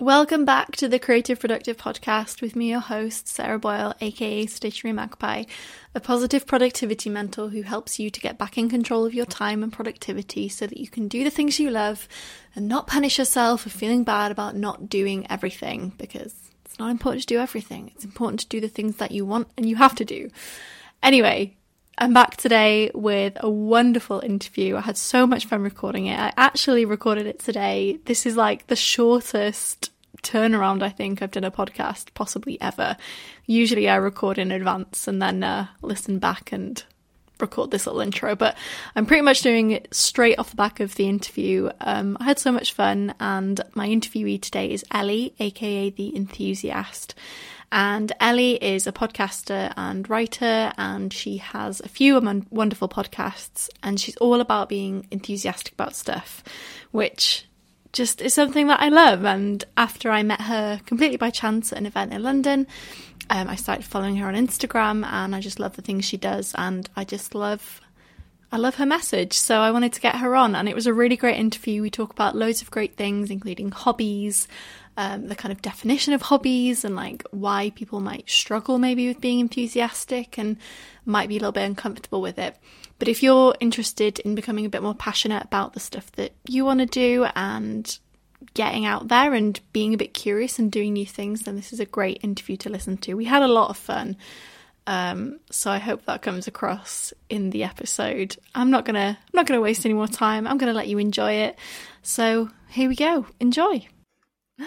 Welcome back to the Creative Productive Podcast with me, your host, Sarah Boyle, aka Stationary Magpie, a positive productivity mentor who helps you to get back in control of your time and productivity so that you can do the things you love and not punish yourself for feeling bad about not doing everything because it's not important to do everything. It's important to do the things that you want and you have to do. Anyway, I'm back today with a wonderful interview. I had so much fun recording it. I actually recorded it today. This is like the shortest turnaround I think I've done a podcast possibly ever. Usually I record in advance and then uh, listen back and record this little intro, but I'm pretty much doing it straight off the back of the interview. Um, I had so much fun, and my interviewee today is Ellie, aka the Enthusiast. And Ellie is a podcaster and writer, and she has a few wonderful podcasts, and she's all about being enthusiastic about stuff, which just is something that I love. And after I met her completely by chance at an event in London, um, I started following her on Instagram, and I just love the things she does, and I just love. I love her message, so I wanted to get her on, and it was a really great interview. We talk about loads of great things, including hobbies, um, the kind of definition of hobbies and like why people might struggle maybe with being enthusiastic and might be a little bit uncomfortable with it. But if you're interested in becoming a bit more passionate about the stuff that you want to do and getting out there and being a bit curious and doing new things, then this is a great interview to listen to. We had a lot of fun. Um, so I hope that comes across in the episode. I'm not gonna I'm not gonna waste any more time. I'm gonna let you enjoy it. So here we go. Enjoy.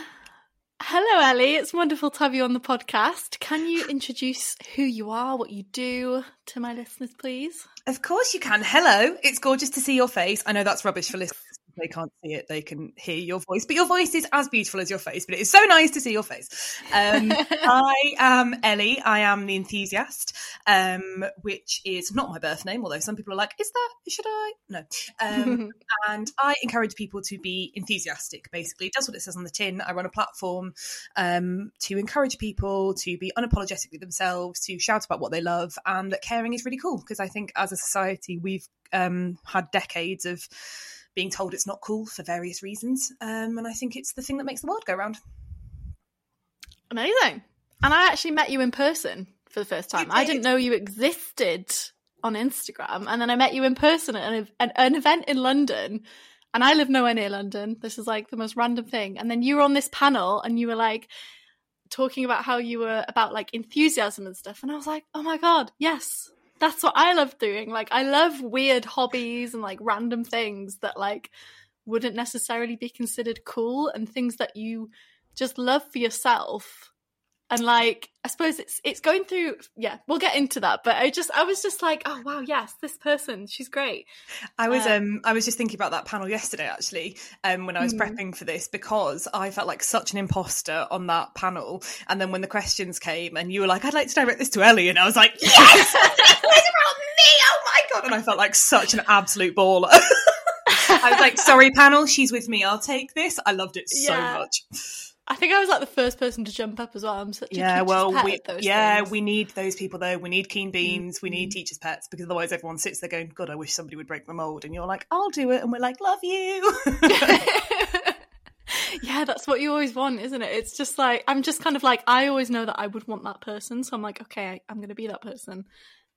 Hello, Ellie. It's wonderful to have you on the podcast. Can you introduce who you are, what you do to my listeners, please? Of course you can. Hello. It's gorgeous to see your face. I know that's rubbish for listeners they can't see it, they can hear your voice. But your voice is as beautiful as your face. But it is so nice to see your face. Um, I am Ellie. I am the enthusiast, um, which is not my birth name. Although some people are like, "Is that? Should I?" No. Um, and I encourage people to be enthusiastic. Basically, it does what it says on the tin. I run a platform um, to encourage people to be unapologetic with themselves, to shout about what they love, and that caring is really cool. Because I think as a society, we've um, had decades of being told it's not cool for various reasons. Um, and I think it's the thing that makes the world go round. Amazing. And I actually met you in person for the first time. Did. I didn't know you existed on Instagram. And then I met you in person at an, an, an event in London. And I live nowhere near London. This is like the most random thing. And then you were on this panel and you were like, talking about how you were about like enthusiasm and stuff and i was like oh my god yes that's what I love doing. Like I love weird hobbies and like random things that like wouldn't necessarily be considered cool and things that you just love for yourself and like I suppose it's it's going through yeah we'll get into that but I just I was just like oh wow yes this person she's great. I was um, um I was just thinking about that panel yesterday actually um when I was mm. prepping for this because I felt like such an imposter on that panel. And then when the questions came and you were like I'd like to direct this to Ellie and I was like yes it's about me oh my god. And I felt like such an absolute baller. I was like sorry panel she's with me I'll take this. I loved it so yeah. much I think I was like the first person to jump up as well. I'm such a yeah, well, we yeah, things. we need those people though. We need keen beans. Mm-hmm. We need mm-hmm. teachers' pets because otherwise everyone sits there going, "God, I wish somebody would break the mold." And you're like, "I'll do it," and we're like, "Love you." yeah, that's what you always want, isn't it? It's just like I'm just kind of like I always know that I would want that person, so I'm like, okay, I, am going to be that person,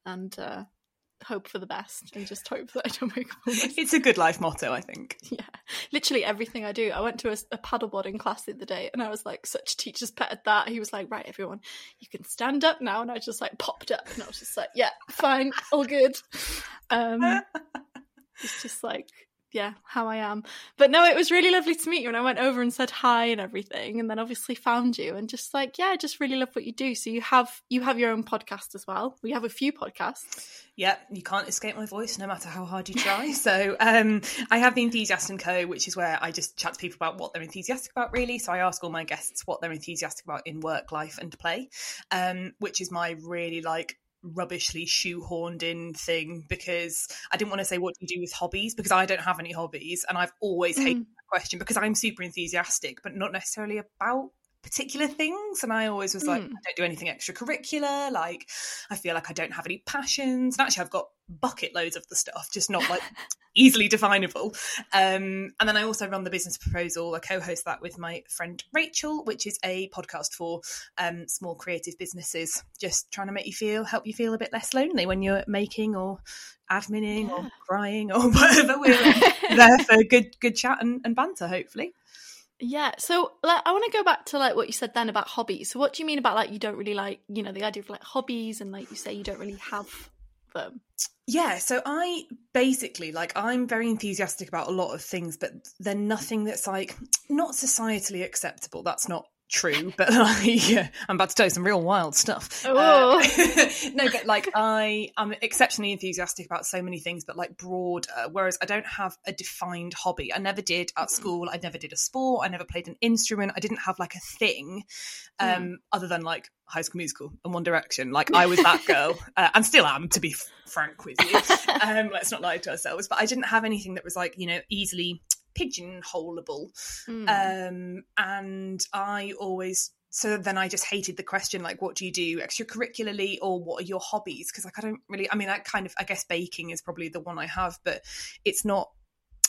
and uh, hope for the best and just hope that I don't make a mistake. It's a good life motto, I think. Yeah, literally everything I do. I went to a, a paddleboarding class the other day, and I was like, such a teacher's pet at that. He was like, right, everyone, you can stand up now, and I just like popped up, and I was just like, yeah, fine, all good. Um, it's just like yeah, how I am. But no, it was really lovely to meet you. And I went over and said hi and everything, and then obviously found you and just like, yeah, I just really love what you do. So you have you have your own podcast as well. We have a few podcasts. Yeah, you can't escape my voice no matter how hard you try. so um, I have the Enthusiast and Co, which is where I just chat to people about what they're enthusiastic about, really. So I ask all my guests what they're enthusiastic about in work, life, and play, um, which is my really like rubbishly shoehorned in thing because I didn't want to say what do you do with hobbies because I don't have any hobbies and I've always hated mm. that question because I'm super enthusiastic but not necessarily about particular things. And I always was like, Mm. I don't do anything extracurricular. Like, I feel like I don't have any passions. And actually, I've got bucket loads of the stuff, just not like easily definable. Um, and then I also run the business proposal. I co-host that with my friend Rachel, which is a podcast for um, small creative businesses, just trying to make you feel, help you feel a bit less lonely when you're making or adminning or crying or whatever. We're there for good, good chat and, and banter, hopefully. Yeah. So like, I want to go back to like what you said then about hobbies. So what do you mean about like you don't really like you know the idea of like hobbies and like you say you don't really have them? Yeah, so I basically like I'm very enthusiastic about a lot of things, but they're nothing that's like not societally acceptable. That's not true, but like yeah, I'm about to tell you some real wild stuff. Oh. Uh, no, but like I I'm exceptionally enthusiastic about so many things, but like broader. Whereas I don't have a defined hobby. I never did at school. I never did a sport. I never played an instrument. I didn't have like a thing, um, other than like High School Musical and One Direction. Like I was that girl, uh, and still am, to be f- frank with you. Um, let's not lie to ourselves. But I didn't have anything that was like you know easily pigeonholable. Mm. Um, and I always so then I just hated the question like, what do you do extracurricularly, or what are your hobbies? Because like I don't really. I mean, I kind of I guess baking is probably the one I have, but it's not.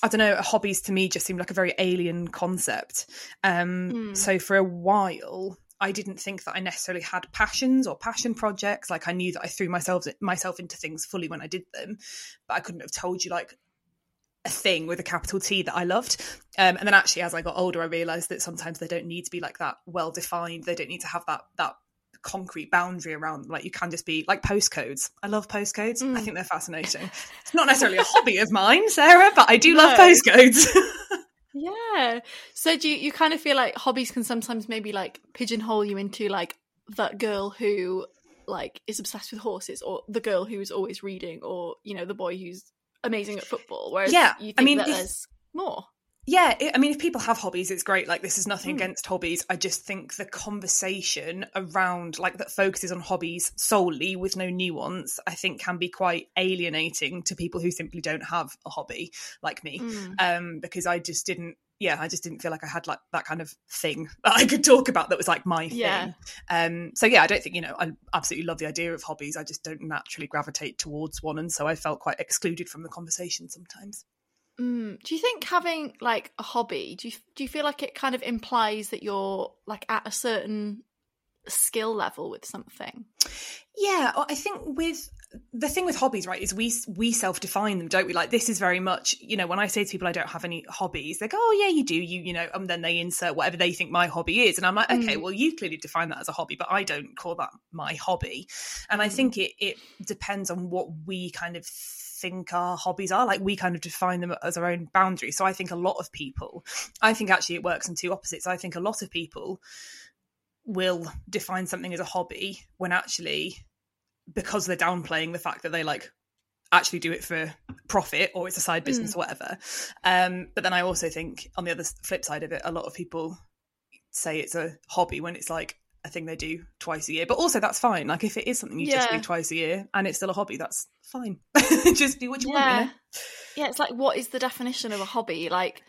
I don't know. Hobbies to me just seemed like a very alien concept. Um, Mm. So for a while, I didn't think that I necessarily had passions or passion projects. Like I knew that I threw myself myself into things fully when I did them, but I couldn't have told you like a thing with a capital T that I loved. Um, and then actually, as I got older, I realised that sometimes they don't need to be like that well defined. They don't need to have that that concrete boundary around them. Like you can just be like postcodes. I love postcodes. I Mm. think they're fascinating. It's not necessarily a hobby of mine, Sarah, but I do love No. postcodes. Yeah. So do you, you kind of feel like hobbies can sometimes maybe like pigeonhole you into like that girl who like is obsessed with horses or the girl who's always reading or you know the boy who's amazing at football whereas Yeah, you think I mean, that if- there's more. Yeah, it, I mean, if people have hobbies, it's great. Like, this is nothing Mm. against hobbies. I just think the conversation around, like, that focuses on hobbies solely with no nuance, I think can be quite alienating to people who simply don't have a hobby like me. Mm. Um, because I just didn't, yeah, I just didn't feel like I had like that kind of thing that I could talk about that was like my Yeah. thing. Um, so yeah, I don't think you know I absolutely love the idea of hobbies. I just don't naturally gravitate towards one, and so I felt quite excluded from the conversation sometimes. Mm. Do you think having like a hobby, do you do you feel like it kind of implies that you're like at a certain skill level with something? Yeah, I think with the thing with hobbies, right, is we we self define them, don't we? Like this is very much, you know, when I say to people I don't have any hobbies, they go, "Oh yeah, you do," you you know, and then they insert whatever they think my hobby is, and I'm like, okay, Mm. well, you clearly define that as a hobby, but I don't call that my hobby, and I Mm. think it it depends on what we kind of think our hobbies are like we kind of define them as our own boundary so i think a lot of people i think actually it works in two opposites i think a lot of people will define something as a hobby when actually because they're downplaying the fact that they like actually do it for profit or it's a side business or whatever um but then i also think on the other flip side of it a lot of people say it's a hobby when it's like a thing they do twice a year but also that's fine like if it is something you just do twice a year and it's still a hobby that's fine just do what you want yeah. you know? Yeah, it's like what is the definition of a hobby? Like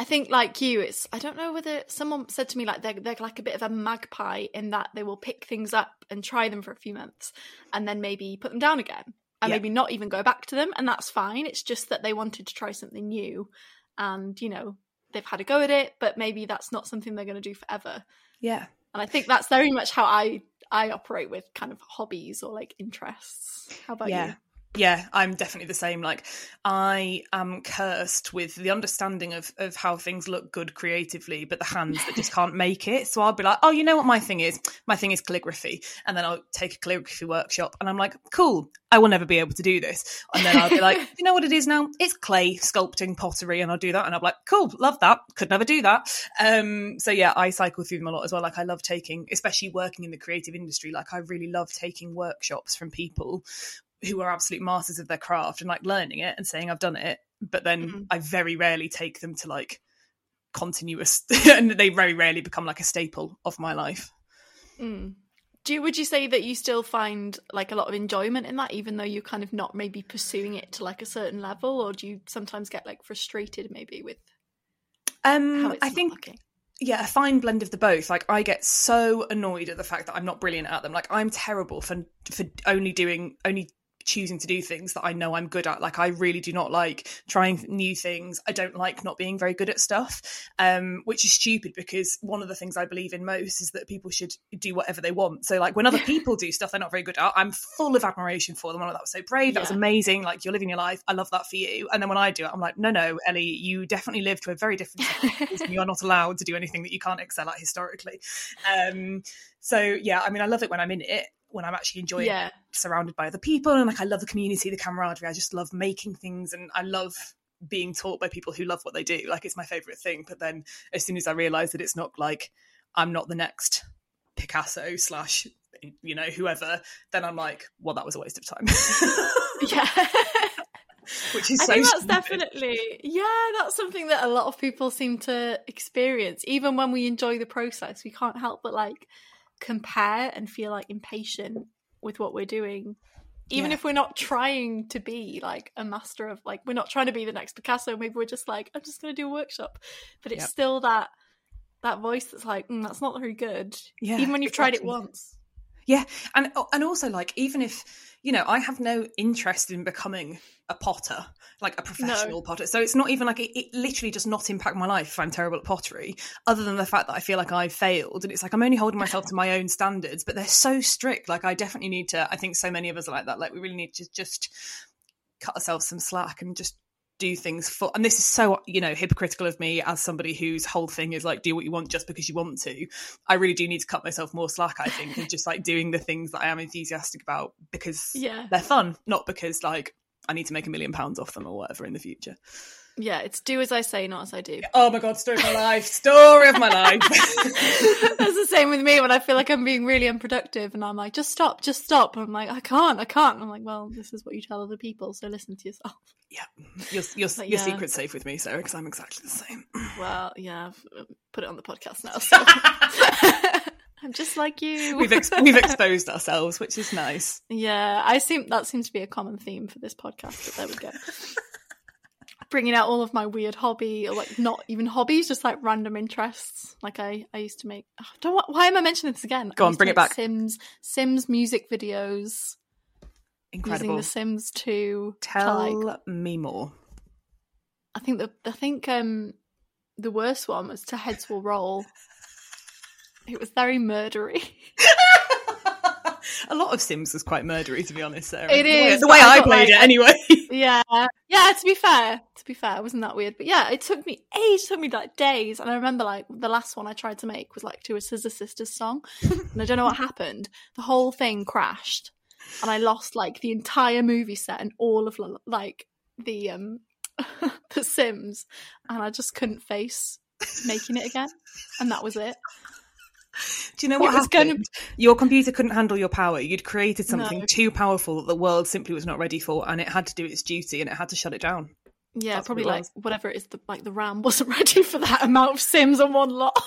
I think like you, it's I don't know whether someone said to me like they're they're like a bit of a magpie in that they will pick things up and try them for a few months and then maybe put them down again. And Yeah. maybe not even go back to them, and that's fine. It's just that they wanted to try something new and, you know, they've had a go at it, but maybe that's not something they're gonna do forever. yeah And I think that's very much how I I operate with kind of hobbies or like interests. How about yeah you? Yeah i'm definitely the same. Like i am cursed with the understanding of of how things look good creatively but the hands that just can't make it. So i'll be like oh you know what my thing is? My thing is calligraphy. And then i'll take a calligraphy workshop and i'm like cool i will never be able to do this. And then i'll be like you know what it is now? It's clay sculpting pottery. And i'll do that and i'm like cool love that. Could never do that. Um so yeah i cycle through them a lot as well. Like i love taking especially working in the creative industry like i really love taking workshops from people who are absolute masters of their craft and like learning it and saying I've done it, but then Mhm. I very rarely take them to like continuous and they very rarely become like a staple of my life. Mm. Do you, would you say that you still find like a lot of enjoyment in that, even though you're kind of not maybe pursuing it to like a certain level, or do you sometimes get like frustrated maybe with Um I think looking? yeah, a fine blend of the both. Like I get so annoyed at the fact that I'm not brilliant at them. Like I'm terrible for for only doing only choosing to do things that I know I'm good at. Like I really do not like trying new things. I don't like not being very good at stuff, um, which is stupid because one of the things I believe in most is that people should do whatever they want. So like when other people do stuff they're not very good at, I'm full of admiration for them. I'm like, that was so brave. That yeah. was amazing. Like you're living your life. I love that for you. And then when I do it, I'm like, no, no, Ellie, you definitely live to a very different you are not allowed to do anything that you can't excel at historically. Um, so yeah, I mean, I love it when I'm in it when I'm actually enjoying yeah. it, surrounded by other people. And like, I love the community, the camaraderie. I just love making things and I love being taught by people who love what they do. Like, it's my favorite thing. But then as soon as I realize that it's not like, I'm not the next Picasso slash, you know, whoever, then I'm like, well, that was a waste of time. yeah. Which is I so think that's stupid. definitely yeah, that's something that a lot of people seem to experience. Even when we enjoy the process, we can't help but like compare and feel like impatient with what we're doing even yeah. if we're not trying to be like a master of like we're not trying to be the next picasso maybe we're just like i'm just going to do a workshop but it's yep. still that that voice that's like mm, that's not very good yeah even when you've exactly. tried it once yeah and oh, and also like even if you know, I have no interest in becoming a potter, like a professional no. potter. So it's not even like it, it, literally does not impact my life if I'm terrible at pottery, other than the fact that I feel like I've failed. And it's like I'm only holding myself to my own standards, but they're so strict. Like I definitely need to, I think so many of us are like that. Like we really need to just cut ourselves some slack and just do things for and this is so you know hypocritical of me as somebody whose whole thing is like do what you want just because you want to. I really do need to cut myself more slack i think and just like doing the things that i am enthusiastic about because yeah. they're fun not because like i need to make a million pounds off them or whatever in the future yeah, it's do as I say, not as I do. Oh my god, story of my life, story of my life. That's the same with me when I feel like I'm being really unproductive, and I'm like, just stop, just stop. And I'm like, I can't, I can't. And I'm like, well, this is what you tell other people, so listen to yourself. Yeah, your your, but, your yeah. secret's safe with me, Sarah, because I'm exactly the same. Well, yeah, I've uh, put it on the podcast now. So. I'm just like you. We've ex- we've exposed ourselves, which is nice. Yeah, I seem that seems to be a common theme for this podcast. But there we go bringing out all of my weird hobby, or like not even hobbies, just like random interests. Like I, I used to make. Oh, don't. Why am I mentioning this again? Go on, bring it back. Sims, Sims music videos. Incredible. Using The Sims 2. Tell like, me more. I think the I think um the worst one was to heads will roll. It was very murdery. a lot of Sims was quite murdery, to be honest. Sarah. It is the way, the way I, I played like, it, anyway. yeah, yeah. To be fair, to be fair, it wasn't that weird. But yeah, it took me ages. It took me like days, and I remember like the last one I tried to make was like to a Scissor Sisters song, and I don't know what happened. The whole thing crashed, and I lost like the entire movie set and all of like the um the Sims, and I just couldn't face making it again, and that was it. Do you know what happened? Gonna... Your computer couldn't handle your power. You'd created something no. too powerful that the world simply was not ready for, and it had to do its duty, and it had to shut it down. Yeah, That's probably what like whatever it is. The, like the RAM wasn't ready for that amount of Sims on one lot.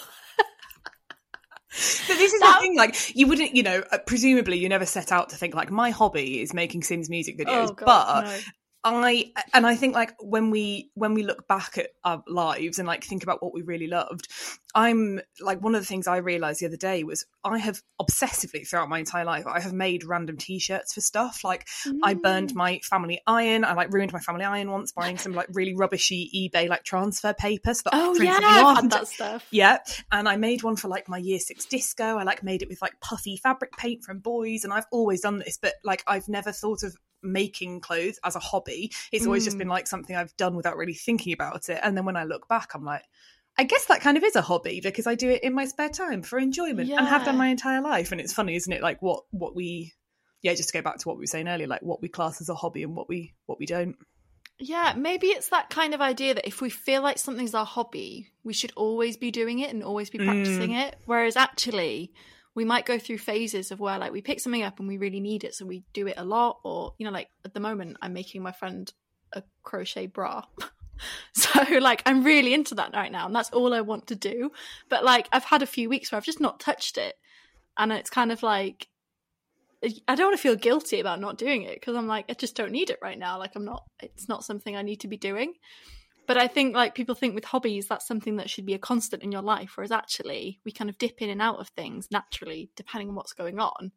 But this is that... the thing, like you wouldn't, you know, uh, presumably you never set out to think like my hobby is making Sims music videos, oh, God, but no. I and I think like when we when we look back at our lives and like think about what we really loved, I'm like one of the things I realized the other day was I have obsessively throughout my entire life I have made random t-shirts for stuff like mm. I burned mm. my family iron I like ruined my family iron once buying some like really rubbishy eBay like transfer paper so that oh yeah I've had that stuff yeah and I made one for like my year six disco I like made it with like puffy fabric paint from boys and I've always done this but like I've never thought of making clothes as a hobby. It's always mm. just been like something I've done without really thinking about it. And then when I look back, I'm like, I guess that kind of is a hobby because I do it in my spare time for enjoyment yeah. and have done my entire life. And it's funny, isn't it? Like what what we yeah, just to go back to what we were saying earlier, like what we class as a hobby and what we what we don't. Yeah, maybe it's that kind of idea that if we feel like something's our hobby, we should always be doing it and always be practicing mm. it. Whereas actually, we might go through phases of where like we pick something up and we really need it so we do it a lot or you know like at the moment i'm making my friend a crochet bra. So like i'm really into that right now and that's all i want to do. But like i've had a few weeks where i've just not touched it and it's kind of like i don't want to feel guilty about not doing it because i'm like i just don't need it right now. Like i'm not it's not something i need to be doing But I think like people think with hobbies that's something that should be a constant in your life, whereas actually we kind of dip in and out of things naturally depending on what's going on.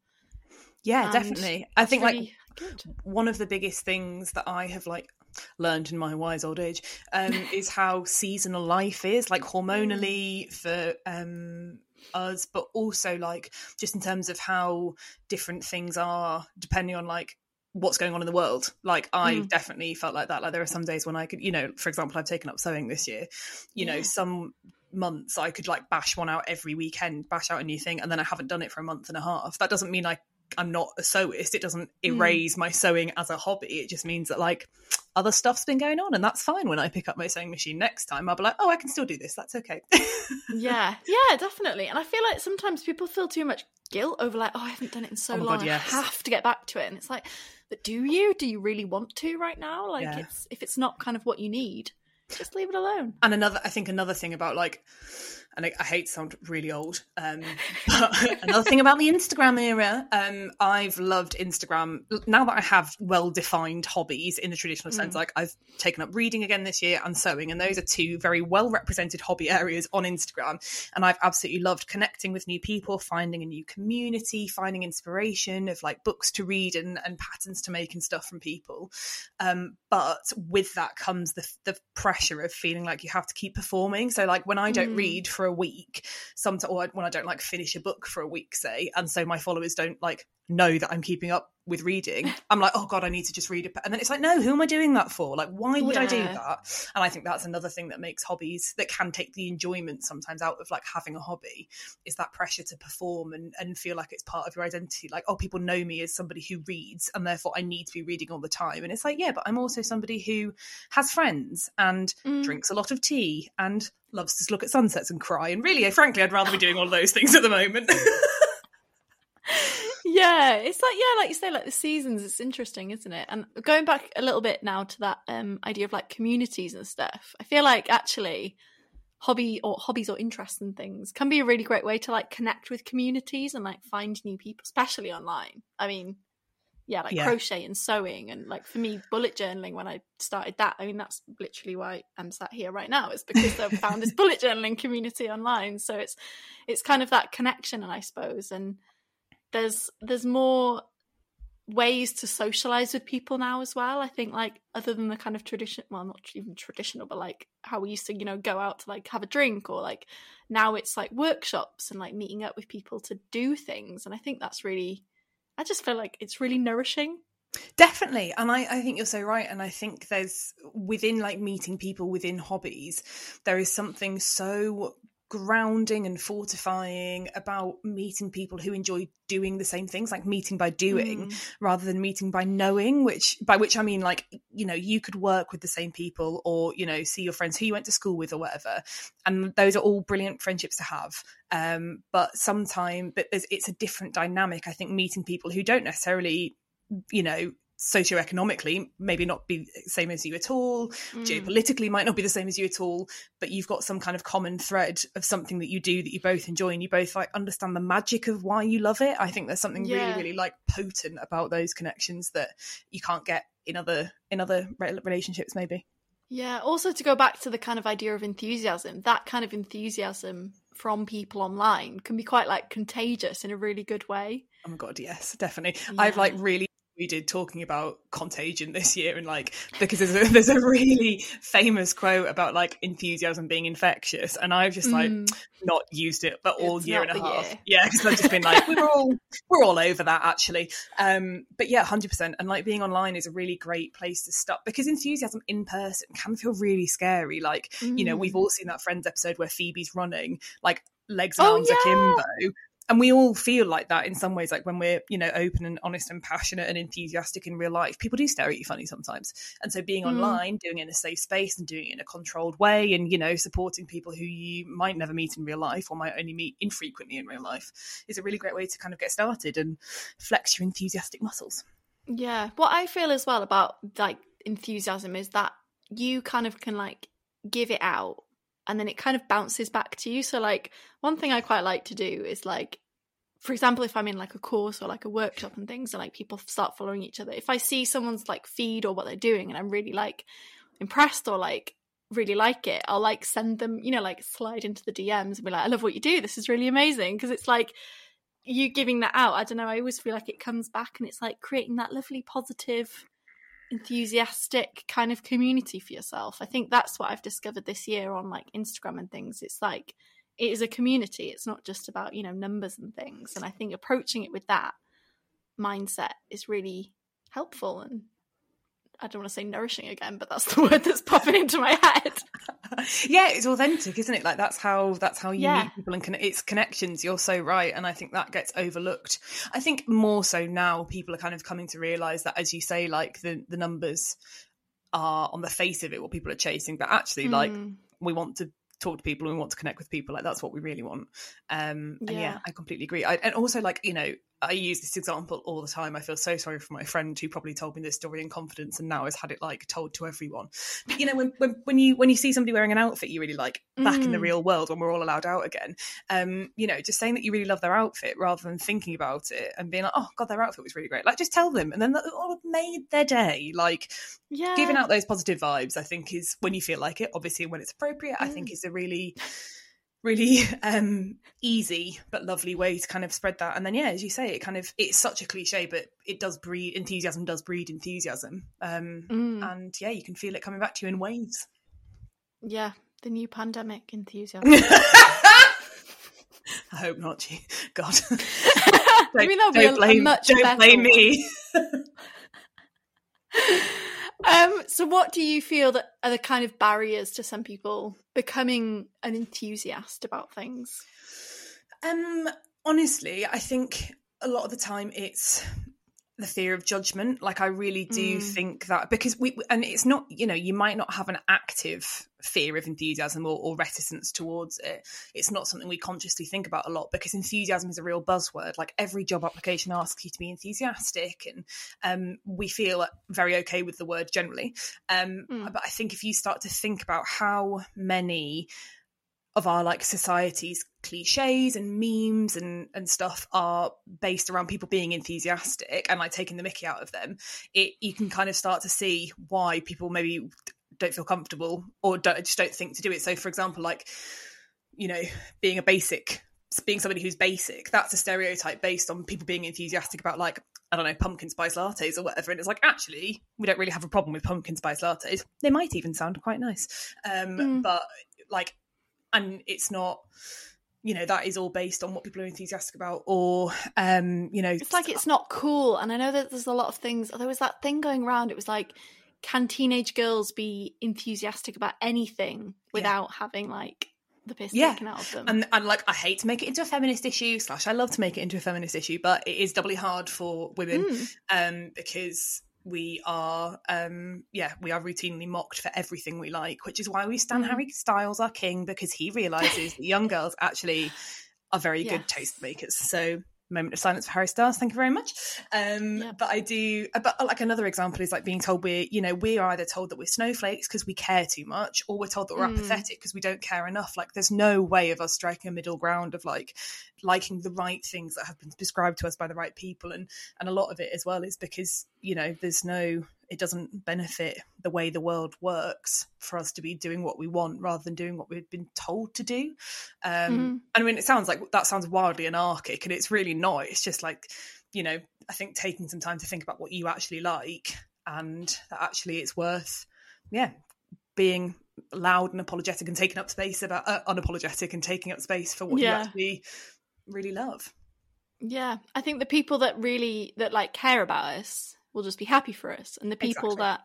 Yeah, And definitely. I think like good. one of the biggest things that I have like learned in my wise old age um, is how seasonal life is, like hormonally for um, us, but also like just in terms of how different things are depending on like what's going on in the world. Like I Mm. definitely felt like that. Like there are some days when I could, you know, for example, I've taken up sewing this year. You know, some months I could like bash one out every weekend, bash out a new thing, and then I haven't done it for a month and a half. That doesn't mean I I'm not a sewist. It doesn't erase my sewing as a hobby. It just means that like other stuff's been going on, and that's fine. When I pick up my sewing machine next time, I'll be like, oh, I can still do this. That's okay. yeah, yeah, definitely. And I feel like sometimes people feel too much guilt over like, oh, I haven't done it in so Oh long. God, yes. I have to get back to it. And it's like, but do you? Do you really want to right now? Like, Yeah. it's if it's not kind of what you need, just leave it alone. And another, I think another thing about like, and I, I hate sound really old, um, but another thing about the Instagram era, um, I've loved Instagram now that I have well defined hobbies in the traditional sense. Mm. Like I've taken up reading again this year and sewing, and those are two very well represented hobby areas on Instagram. And I've absolutely loved connecting with new people, finding a new community, finding inspiration of like books to read and, and patterns to make and stuff from people. Um, but with that comes the the pressure of feeling like you have to keep performing. So like when I don't Mm. read for a week, sometimes or when I don't like finish a book for a week, say, and so my followers don't like know that I'm keeping up with reading, I'm like, oh god, I need to just read it. And then it's like, no, who am I doing that for? Like, why would I do that? And I think that's another thing that makes hobbies that can take the enjoyment sometimes out of like having a hobby is that pressure to perform and, and feel like it's part of your identity. Like, oh, people know me as somebody who reads and therefore I need to be reading all the time. And it's like, yeah, but I'm also somebody who has friends and Mm. drinks a lot of tea and loves to look at sunsets and cry. And really, frankly, I'd rather be doing all of those things at the moment. yeah it's like yeah like you say like the seasons it's interesting isn't it? And going back a little bit now to that um idea of like communities and stuff i feel like actually hobby or hobbies or interests and things can be a really great way to like connect with communities and like find new people especially online. I mean yeah like Yeah. crochet and sewing and like for me bullet journaling when i started that i mean that's literally why i'm sat here right now is because i found this bullet journaling community online. So it's it's kind of that connection i suppose. And there's there's more ways to socialize with people now as well i think like other than the kind of tradition well not even traditional but like how we used to you know go out to like have a drink or like now it's like workshops and like meeting up with people to do things and i think that's really i just feel like it's really nourishing Definitely. And I, I think you're so right. And I think there's within like meeting people within hobbies, there is something so grounding and fortifying about meeting people who enjoy doing the same things like meeting by doing Mm. rather than meeting by knowing which by which i mean like you know you could work with the same people or you know see your friends who you went to school with or whatever and those are all brilliant friendships to have um but sometime but it's a different dynamic i think meeting people who don't necessarily you know socioeconomically maybe not be the same as you at all Mm. geopolitically might not be the same as you at all but you've got some kind of common thread of something that you do that you both enjoy and you both like understand the magic of why you love it i think there's something Yeah. really really like potent about those connections that you can't get in other in other re- relationships maybe Yeah, also to go back to the kind of idea of enthusiasm, that kind of enthusiasm from people online can be quite like contagious in a really good way. oh my god yes definitely i've like really we did talking about contagion this year and like because there's a, there's a really famous quote about like enthusiasm being infectious and i've just like Mm. not used it but all It's year and a half year. yeah because i've just been like we're all we're all over that actually um but yeah 100% and like being online is a really great place to start because enthusiasm in person can feel really scary like you know Mm. we've all seen that friends episode where phoebe's running like legs Oh, and arms akimbo and we all feel like that in some ways like when we're you know open and honest and passionate and enthusiastic in real life people do stare at you funny sometimes and so being Mm. online doing it in a safe space and doing it in a controlled way and you know supporting people who you might never meet in real life or might only meet infrequently in real life is a really great way to kind of get started and flex your enthusiastic muscles Yeah. What I feel as well about like enthusiasm is that you kind of can like give it out and then it kind of bounces back to you. So like one thing I quite like to do is like for example, if I'm in like a course or like a workshop and things and like people start following each other, if I see someone's like feed or what they're doing and I'm really like impressed or like really like it, I'll like send them, you know, like slide into the DMs and be like, I love what you do. This is really amazing. Because it's like you giving that out. I don't know. I always feel like it comes back and it's like creating that lovely, positive, enthusiastic kind of community for yourself. I think that's what I've discovered this year on like Instagram and things. It's like, it is a community. It's not just about, you know, numbers and things. And I think approaching it with that mindset is really helpful and I don't want to say nourishing again, but that's the word that's popping into my head. yeah, it's authentic, isn't it? Like that's how that's how you Yeah. meet people and con- it's connections. You're so right, and I think that gets overlooked. I think more so now, people are kind of coming to realize that, as you say, like the the numbers are on the face of it what people are chasing, but actually, like Mm, we want to talk to people and we want to connect with people. Like that's what we really want. Um, and yeah, Yeah. I completely agree. I, and also, like you know, I use this example all the time. I feel so sorry for my friend who probably told me this story in confidence and now has had it like told to everyone. But you know, when when, when you when you see somebody wearing an outfit you really like back in the Mm. real world when we're all allowed out again, um, you know, just saying that you really love their outfit rather than thinking about it and being like, oh god, their outfit was really great. Like just tell them, and then that oh, made their day. Like yeah. giving out those positive vibes i think is when you feel like it obviously when it's appropriate i Mm. think is a really really um easy but lovely way to kind of spread that. And then yeah as you say it kind of it's such a cliche but it does breed enthusiasm does breed enthusiasm. Um Mm, and yeah you can feel it coming back to you in waves. Yeah. The new pandemic enthusiasm. i hope not G- god. I mean, that'll be don't a, blame, a much don't blame me Um, so, what do you feel that are the kind of barriers to some people becoming an enthusiast about things? Um, honestly, I think a lot of the time it's the fear of judgment. Like, I really do Mm. think that because we, and it's not, you know, you might not have an active fear of enthusiasm or, or reticence towards it. It's not something we consciously think about a lot because enthusiasm is a real buzzword. Like, every job application asks you to be enthusiastic, and um, we feel very okay with the word generally. Um, Mm. But I think if you start to think about how many of our like society's cliches and memes and and stuff are based around people being enthusiastic and like taking the mickey out of them it you can kind of start to see why people maybe don't feel comfortable or don't, just don't think to do it so for example like you know being a basic being somebody who's basic that's a stereotype based on people being enthusiastic about like I don't know, pumpkin spice lattes or whatever. And it's like, actually, we don't really have a problem with pumpkin spice lattes. They might even sound quite nice. Um, Mm. But like, and it's not you know that is all based on what people are enthusiastic about or um you know It's like it's not cool. And I know that there's a lot of things. There was that thing going around. It was like, can teenage girls be enthusiastic about anything without having like the piss Yeah. taken out of them? and, and like I hate to make it into a feminist issue slash I love to make it into a feminist issue but it is doubly hard for women Mm. um because we are um yeah we are routinely mocked for everything we like which is why we stand Mm. Harry Styles our king because he realizes that young girls actually are very good Yes. taste makers so moment of silence for Harry Styles thank you very much um Yep. but I do but like another example is like being told we're you know we are either told that we're snowflakes because we care too much or we're told that we're Mm. apathetic because we don't care enough like there's no way of us striking a middle ground of like liking the right things that have been prescribed to us by the right people and and a lot of it as well is because you know there's no it doesn't benefit the way the world works for us to be doing what we want rather than doing what we've been told to do um Mhm. i mean it sounds like that sounds wildly anarchic and it's really not it's just like you know i think taking some time to think about what you actually like and that actually it's worth yeah being loud and apologetic and taking up space about uh, unapologetic and taking up space for what Yeah. you actually really love Yeah, I think the people that really that like care about us will just be happy for us, and the people Exactly. that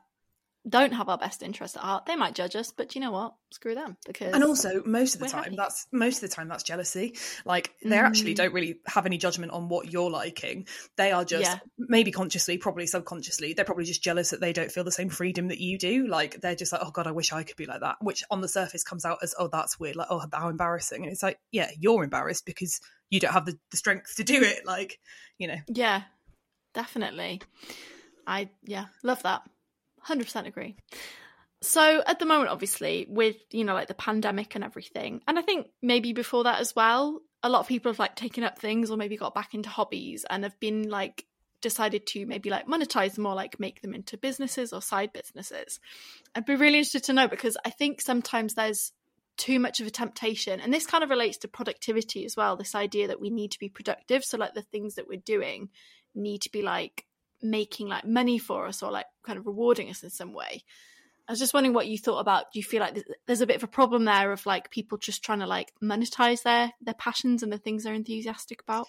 don't have our best interest at heart, they might judge us, but you know what? Screw them because and also most of the time happy. that's most of the time that's jealousy like they actually Mm. don't really have any judgment on what you're liking they are just Yeah. maybe consciously probably subconsciously they're probably just jealous that they don't feel the same freedom that you do like they're just like oh god i wish i could be like that which on the surface comes out as oh that's weird like oh how embarrassing and it's like yeah you're embarrassed because you don't have the, the strength to do it like you know yeah, definitely. I yeah love that, hundred percent agree. So at the moment, obviously, with you know like the pandemic and everything, and I think maybe before that as well, a lot of people have like taken up things or maybe got back into hobbies and have been like decided to maybe like monetize them or like make them into businesses or side businesses. I'd be really interested to know because I think sometimes there's too much of a temptation and this kind of relates to productivity as well this idea that we need to be productive so like the things that we're doing need to be like making like money for us or like kind of rewarding us in some way I was just wondering what you thought about. Do you feel like there's a bit of a problem there of like people just trying to like monetize their their passions and the things they're enthusiastic about?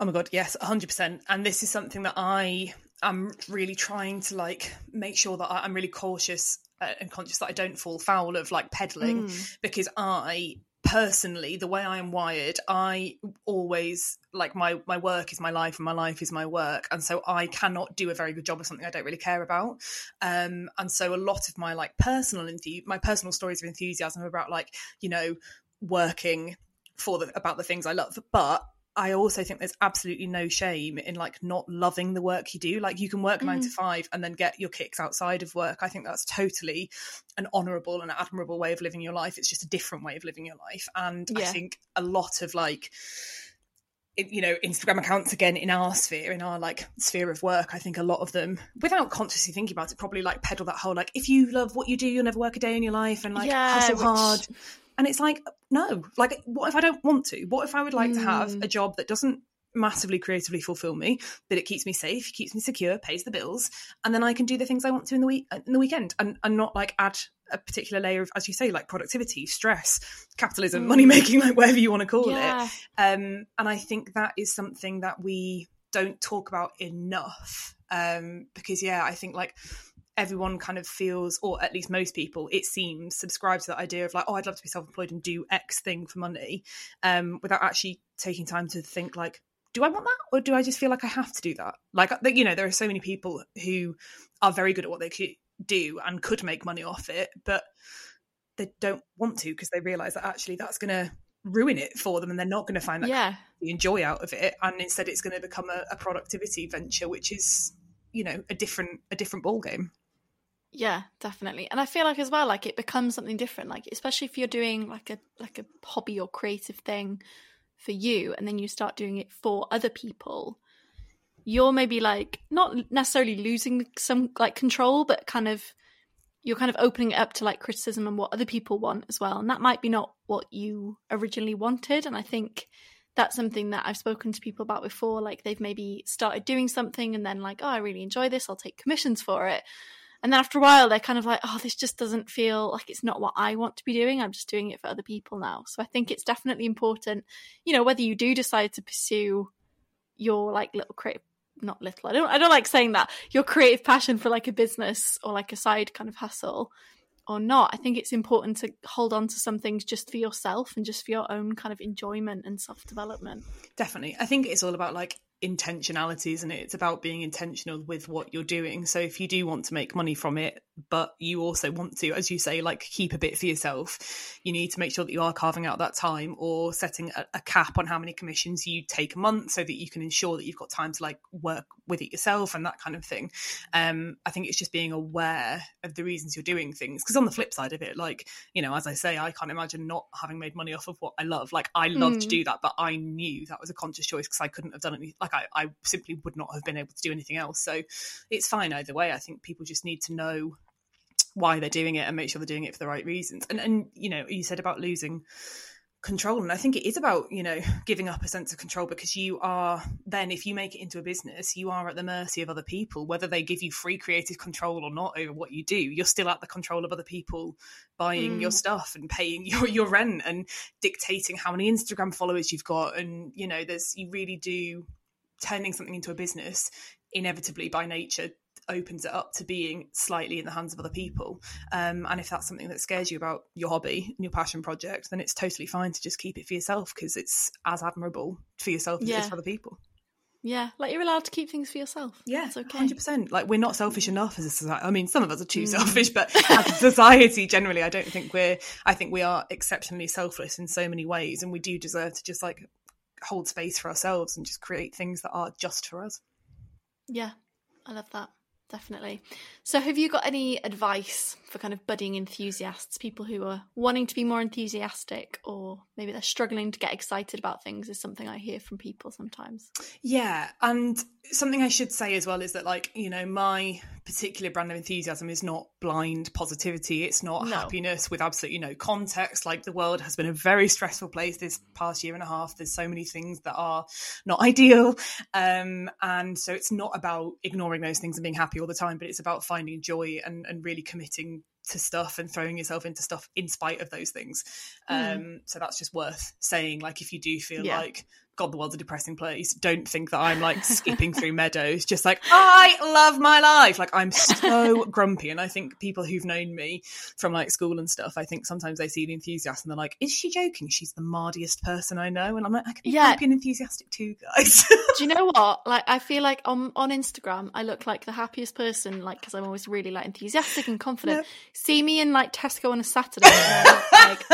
Oh my god, yes, hundred percent. And this is something that I am really trying to like make sure that I'm really cautious uh, and conscious that I don't fall foul of like peddling mm. because I personally the way i am wired i always like my my work is my life and my life is my work and so i cannot do a very good job of something i don't really care about. Um and so a lot of my like personal enthu- my personal stories of enthusiasm about like you know working for the about the things i love but I also think there's absolutely no shame in like not loving the work you do. Like you can work mm. nine to mm. five and then get your kicks outside of work. I think that's totally an honourable and admirable way of living your life. It's just a different way of living your life. And yeah. I think a lot of like you know instagram accounts again in our sphere in our like sphere of work i think a lot of them without consciously thinking about it probably like peddle that whole like if you love what you do you'll never work a day in your life and like yeah, hustle which, hard and it's like, no, like, what if I don't want to? What if I would like mm. to have a hmm. job that doesn't massively creatively fulfill me, but it keeps me safe, keeps me secure, pays the bills, and then I can do the things I want to in the week in the weekend, and and not like add a particular layer of, as you say, like productivity, stress, capitalism, mm. money making, like whatever you want to call yeah. it. Um, and I think that is something that we don't talk about enough. Um, because yeah, I think like everyone kind of feels, or at least most people, it seems, subscribe to that idea of like, oh, I'd love to be self-employed and do X thing for money, um, without actually taking time to think like, do I want that, or do I just feel like I have to do that? Like, you know, there are so many people who are very good at what they could do and could make money off it, but they don't want to because they realize that actually that's going to ruin it for them and they're not going to find that yeah. joy out of it and instead it's going to become a, a productivity venture which is you know a different a different ball game yeah, definitely. And I feel like as well, like it becomes something different. Like especially if you're doing like a like a hobby or creative thing for you, and then you start doing it for other people, you're maybe like not necessarily losing some like control, but kind of you're kind of opening it up to like criticism and what other people want as well. And that might be not what you originally wanted. And I think that's something that I've spoken to people about before. Like they've maybe started doing something and then like, oh, I really enjoy this. I'll take commissions for it and then after a while they're kind of like oh this just doesn't feel like it's not what i want to be doing. I'm just doing it for other people now. So i think it's definitely important you know whether you do decide to pursue your like little creative not little i don't i don't like saying that your creative passion for like a business or like a side kind of hustle or not i think it's important to hold on to some things just for yourself and just for your own kind of enjoyment and self development definitely. I think it's all about like intentionality, isn't it? It's about being intentional with what you're doing. So if you do want to make money from it, but you also want to, as you say, like keep a bit for yourself, you need to make sure that you are carving out that time or setting a, a cap on how many commissions you take a month so that you can ensure that you've got time to like work with it yourself and that kind of thing. Um, I think it's just being aware of the reasons you're doing things. Because on the flip side of it, like, you know, as I say, I can't imagine not having made money off of what I love. Like I love mm. to do that, but I knew that was a conscious choice because I couldn't have done it. Like I, I simply would not have been able to do anything else. So it's fine either way. I think people just need to know why they're doing it and make sure they're doing it for the right reasons. And and you know, you said about losing control and i think it is about you know giving up a sense of control because you are then if you make it into a business you are at the mercy of other people whether they give you free creative control or not over what you do you're still at the control of other people buying mm. your stuff and paying your, your rent and dictating how many instagram followers you've got and you know there's you really do turning something into a business inevitably by nature opens it up to being slightly in the hands of other people. Um, and if that's something that scares you about your hobby and your passion project, then it's totally fine to just keep it for yourself because it's as admirable for yourself as yeah. it is for other people. Yeah, like you're allowed to keep things for yourself. Yeah, it's okay. Hundred percent. Like we're not selfish enough as a society. I mean, some of us are too mm. selfish, but as a society generally, I don't think we're. I think we are exceptionally selfless in so many ways, and we do deserve to just like hold space for ourselves and just create things that are just for us. Yeah, I love that. Definitely. So, have you got any advice for kind of budding enthusiasts, people who are wanting to be more enthusiastic, or maybe they're struggling to get excited about things? Is something I hear from people sometimes. Yeah, and something I should say as well is that, like, you know, my particular brand of enthusiasm is not blind positivity. It's not no. happiness with absolutely no context. Like, the world has been a very stressful place this past year and a half. There's so many things that are not ideal, um, and so it's not about ignoring those things and being happy all the time, but it's about finding joy and, and really committing to stuff and throwing yourself into stuff in spite of those things. Mm. Um, so that's just worth saying. Like, if you do feel yeah. like God, the world's a depressing place. Don't think that I'm like skipping through meadows, just like, I love my life. Like, I'm so grumpy. And I think people who've known me from like school and stuff, I think sometimes they see the enthusiasm and they're like, is she joking? She's the mardiest person I know. And I'm like, I can be yeah. happy and enthusiastic too, guys. Do you know what? Like, I feel like on, on Instagram, I look like the happiest person, like, because I'm always really like enthusiastic and confident. Yep. See me in like Tesco on a Saturday, like,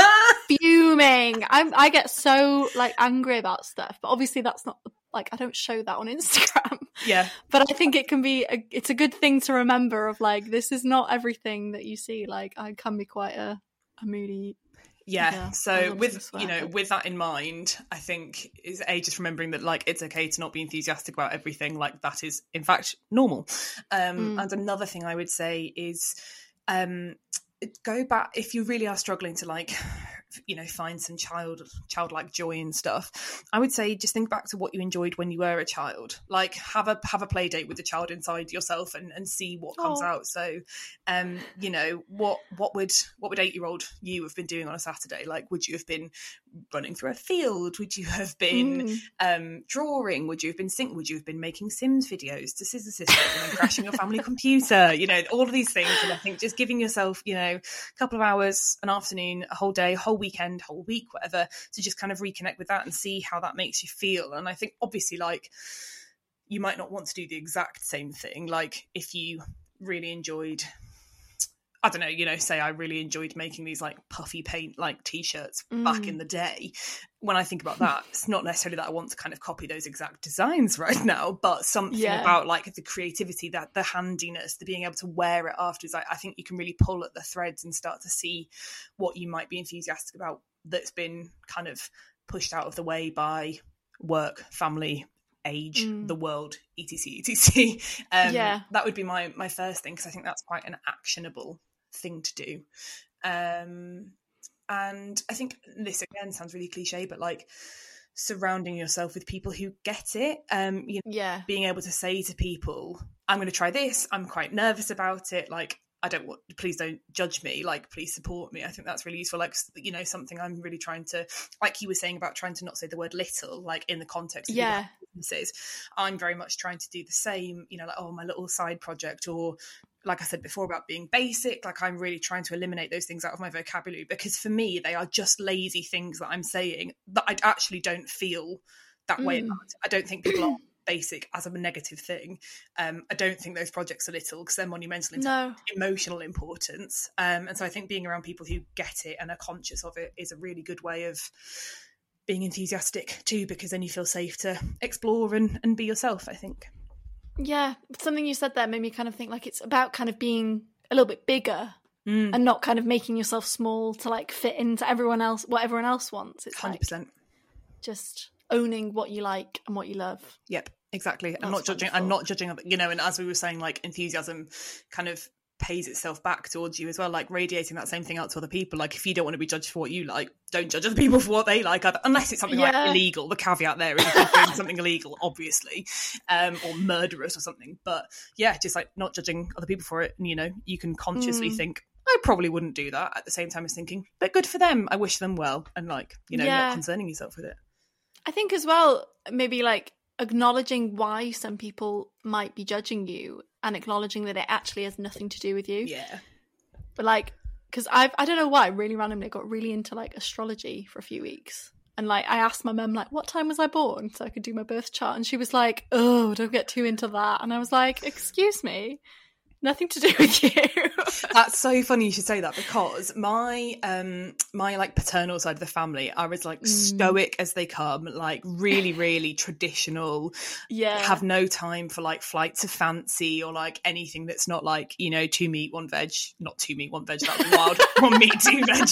fuming. I'm, I get so like angry about stuff, but obviously that's not like I don't show that on Instagram. Yeah. But I think it can be a, it's a good thing to remember of like this is not everything that you see. Like I can be quite a, a moody yeah, yeah so with you know with that in mind i think is a just remembering that like it's okay to not be enthusiastic about everything like that is in fact normal um mm. and another thing i would say is um go back if you really are struggling to like you know find some child childlike joy and stuff i would say just think back to what you enjoyed when you were a child. Like have a have a play date with the child inside yourself and, and see what comes oh. out. So um you know what what would what would eight year old you have been doing on a saturday? Like would you have been running through a field would you have been mm. um drawing would you have been sing would you have been making sims videos to scissor sisters and then crashing your family computer you know all of these things and i think just giving yourself you know a couple of hours an afternoon a whole day a whole weekend, whole week, whatever, to just kind of reconnect with that and see how that makes you feel. And I think obviously, like, you might not want to do the exact same thing. Like, if you really enjoyed I don't know, you know, say I really enjoyed making these like puffy paint like t-shirts mm. back in the day. When I think about that, it's not necessarily that I want to kind of copy those exact designs right now, but something yeah. about like the creativity, that the handiness, the being able to wear it afterwards. I, I think you can really pull at the threads and start to see what you might be enthusiastic about that's been kind of pushed out of the way by work, family, age, mm. the world, etc, etc. Um, yeah, that would be my my first thing because I think that's quite an actionable thing to do. Um, and I think this again sounds really cliche, but like surrounding yourself with people who get it. Um, you know, yeah, being able to say to people, "I'm going to try this. I'm quite nervous about it. Like, I don't want. Please don't judge me. Like, please support me." I think that's really useful. Like, you know, something I'm really trying to, like you were saying about trying to not say the word little, like in the context. Of yeah. Businesses, I'm very much trying to do the same. You know, like oh, my little side project, or like I said before about being basic, like I'm really trying to eliminate those things out of my vocabulary because for me, they are just lazy things that I'm saying that I actually don't feel that mm. way about. I don't think people are basic as a negative thing. Um, I don't think those projects are little because they're monumental in no. emotional importance. Um, and so I think being around people who get it and are conscious of it is a really good way of being enthusiastic too, because then you feel safe to explore and, and be yourself, I think. Yeah, something you said there made me kind of think like it's about kind of being a little bit bigger mm. and not kind of making yourself small to like fit into everyone else what everyone else wants. It's 100%. like just owning what you like and what you love. Yep, exactly. I'm not judging. I'm not judging. You know, and as we were saying, like enthusiasm kind of pays itself back towards you as well, like radiating that same thing out to other people. Like if you don't want to be judged for what you like, don't judge other people for what they like, unless it's something yeah. like illegal. The caveat there is doing something illegal, obviously, um, or murderous or something. But yeah, just like not judging other people for it. And you know, you can consciously mm. think, I probably wouldn't do that at the same time as thinking, but good for them. I wish them well, and like you know, yeah. not concerning yourself with it. I think as well, maybe like acknowledging why some people might be judging you and acknowledging that it actually has nothing to do with you. Yeah. But like, because I've I don't know why really randomly got really into like astrology for a few weeks. And like I asked my mum like what time was I born so I could do my birth chart and she was like, "Oh, don't get too into that." And I was like, "Excuse me. Nothing to do with you. That's so funny you should say that because my um my like paternal side of the family are as like mm. stoic as they come, like really, really traditional. Yeah. Have no time for like flights of fancy or like anything that's not like, you know, two meat, one veg. Not two meat, one veg, that's wild. one meat, two veg.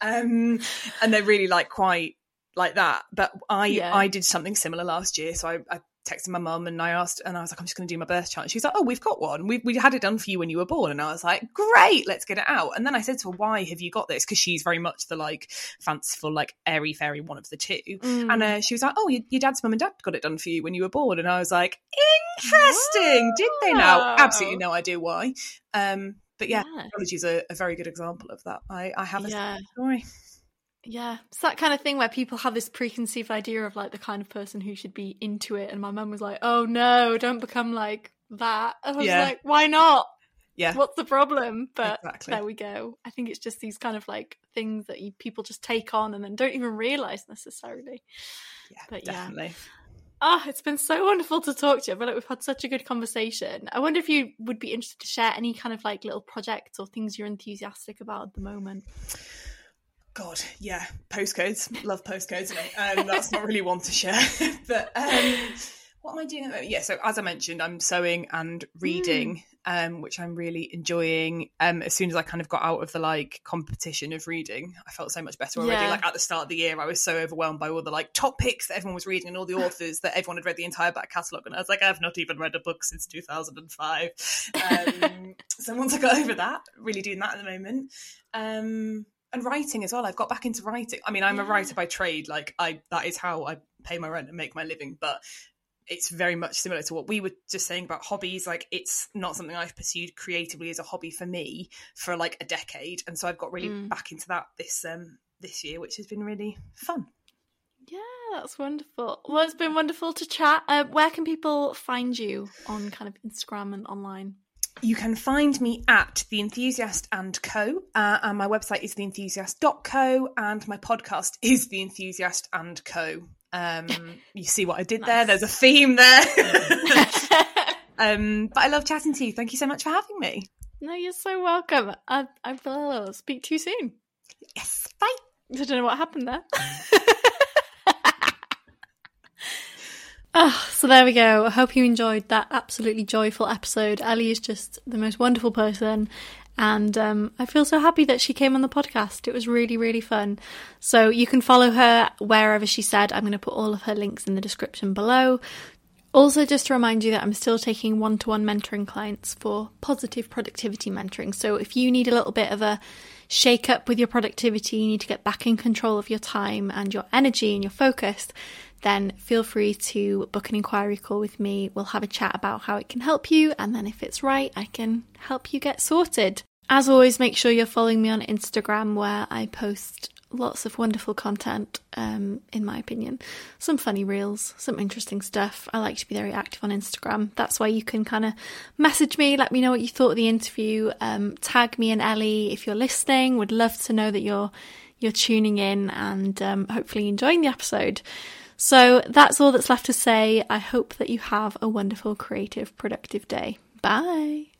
Um and they're really like quite like that. But I yeah. I did something similar last year. So I, I texted my mum and I asked, and I was like, I'm just going to do my birth chart. She's like, Oh, we've got one. We we had it done for you when you were born. And I was like, Great, let's get it out. And then I said to her, Why have you got this? Because she's very much the like fanciful, like airy fairy one of the two. Mm. And uh, she was like, Oh, your, your, dad's mum and dad got it done for you when you were born. And I was like, Interesting. Did they now? Absolutely no idea why. Um, but yeah, yeah. astrology is a, a, very good example of that. I, I have a yeah. story. Yeah, it's that kind of thing where people have this preconceived idea of like the kind of person who should be into it. And my mum was like, "Oh no, don't become like that." I was yeah. like, "Why not? Yeah, what's the problem?" But exactly. there we go. I think it's just these kind of like things that you, people just take on and then don't even realize necessarily. Yeah, but definitely. Yeah. Ah, oh, it's been so wonderful to talk to you. I feel like we've had such a good conversation. I wonder if you would be interested to share any kind of like little projects or things you're enthusiastic about at the moment. God, yeah, postcodes. Love postcodes. Um, that's not really one to share. but um, what am I doing? Yeah, so as I mentioned, I'm sewing and reading, mm. um, which I'm really enjoying. Um, as soon as I kind of got out of the like competition of reading, I felt so much better already. Yeah. Like at the start of the year, I was so overwhelmed by all the like top picks that everyone was reading and all the authors that everyone had read the entire back catalogue, and I was like, I've not even read a book since 2005. Um, so once I got over that, really doing that at the moment. And writing as well. I've got back into writing. I mean, I'm yeah. a writer by trade. Like I, that is how I pay my rent and make my living. But it's very much similar to what we were just saying about hobbies. Like it's not something I've pursued creatively as a hobby for me for like a decade, and so I've got really mm. back into that this um this year, which has been really fun. Yeah, that's wonderful. Well, it's been wonderful to chat. Uh, where can people find you on kind of Instagram and online? You can find me at The Enthusiast and Co. Uh, and my website is theenthusiast.co and my podcast is The Enthusiast and Co. Um, you see what I did nice. there? There's a theme there. um, but I love chatting to you. Thank you so much for having me. No, you're so welcome. I, I will speak to you soon. Yes. Bye. I don't know what happened there. Oh, so there we go. I hope you enjoyed that absolutely joyful episode. Ellie is just the most wonderful person, and um, I feel so happy that she came on the podcast. It was really, really fun. So you can follow her wherever she said. I'm going to put all of her links in the description below. Also, just to remind you that I'm still taking one to one mentoring clients for positive productivity mentoring. So, if you need a little bit of a shake up with your productivity, you need to get back in control of your time and your energy and your focus, then feel free to book an inquiry call with me. We'll have a chat about how it can help you, and then if it's right, I can help you get sorted. As always, make sure you're following me on Instagram where I post lots of wonderful content, um, in my opinion. Some funny reels, some interesting stuff. I like to be very active on Instagram. That's why you can kind of message me, let me know what you thought of the interview, um, tag me and Ellie if you're listening. Would love to know that you're you're tuning in and um, hopefully enjoying the episode. So that's all that's left to say. I hope that you have a wonderful, creative, productive day. Bye.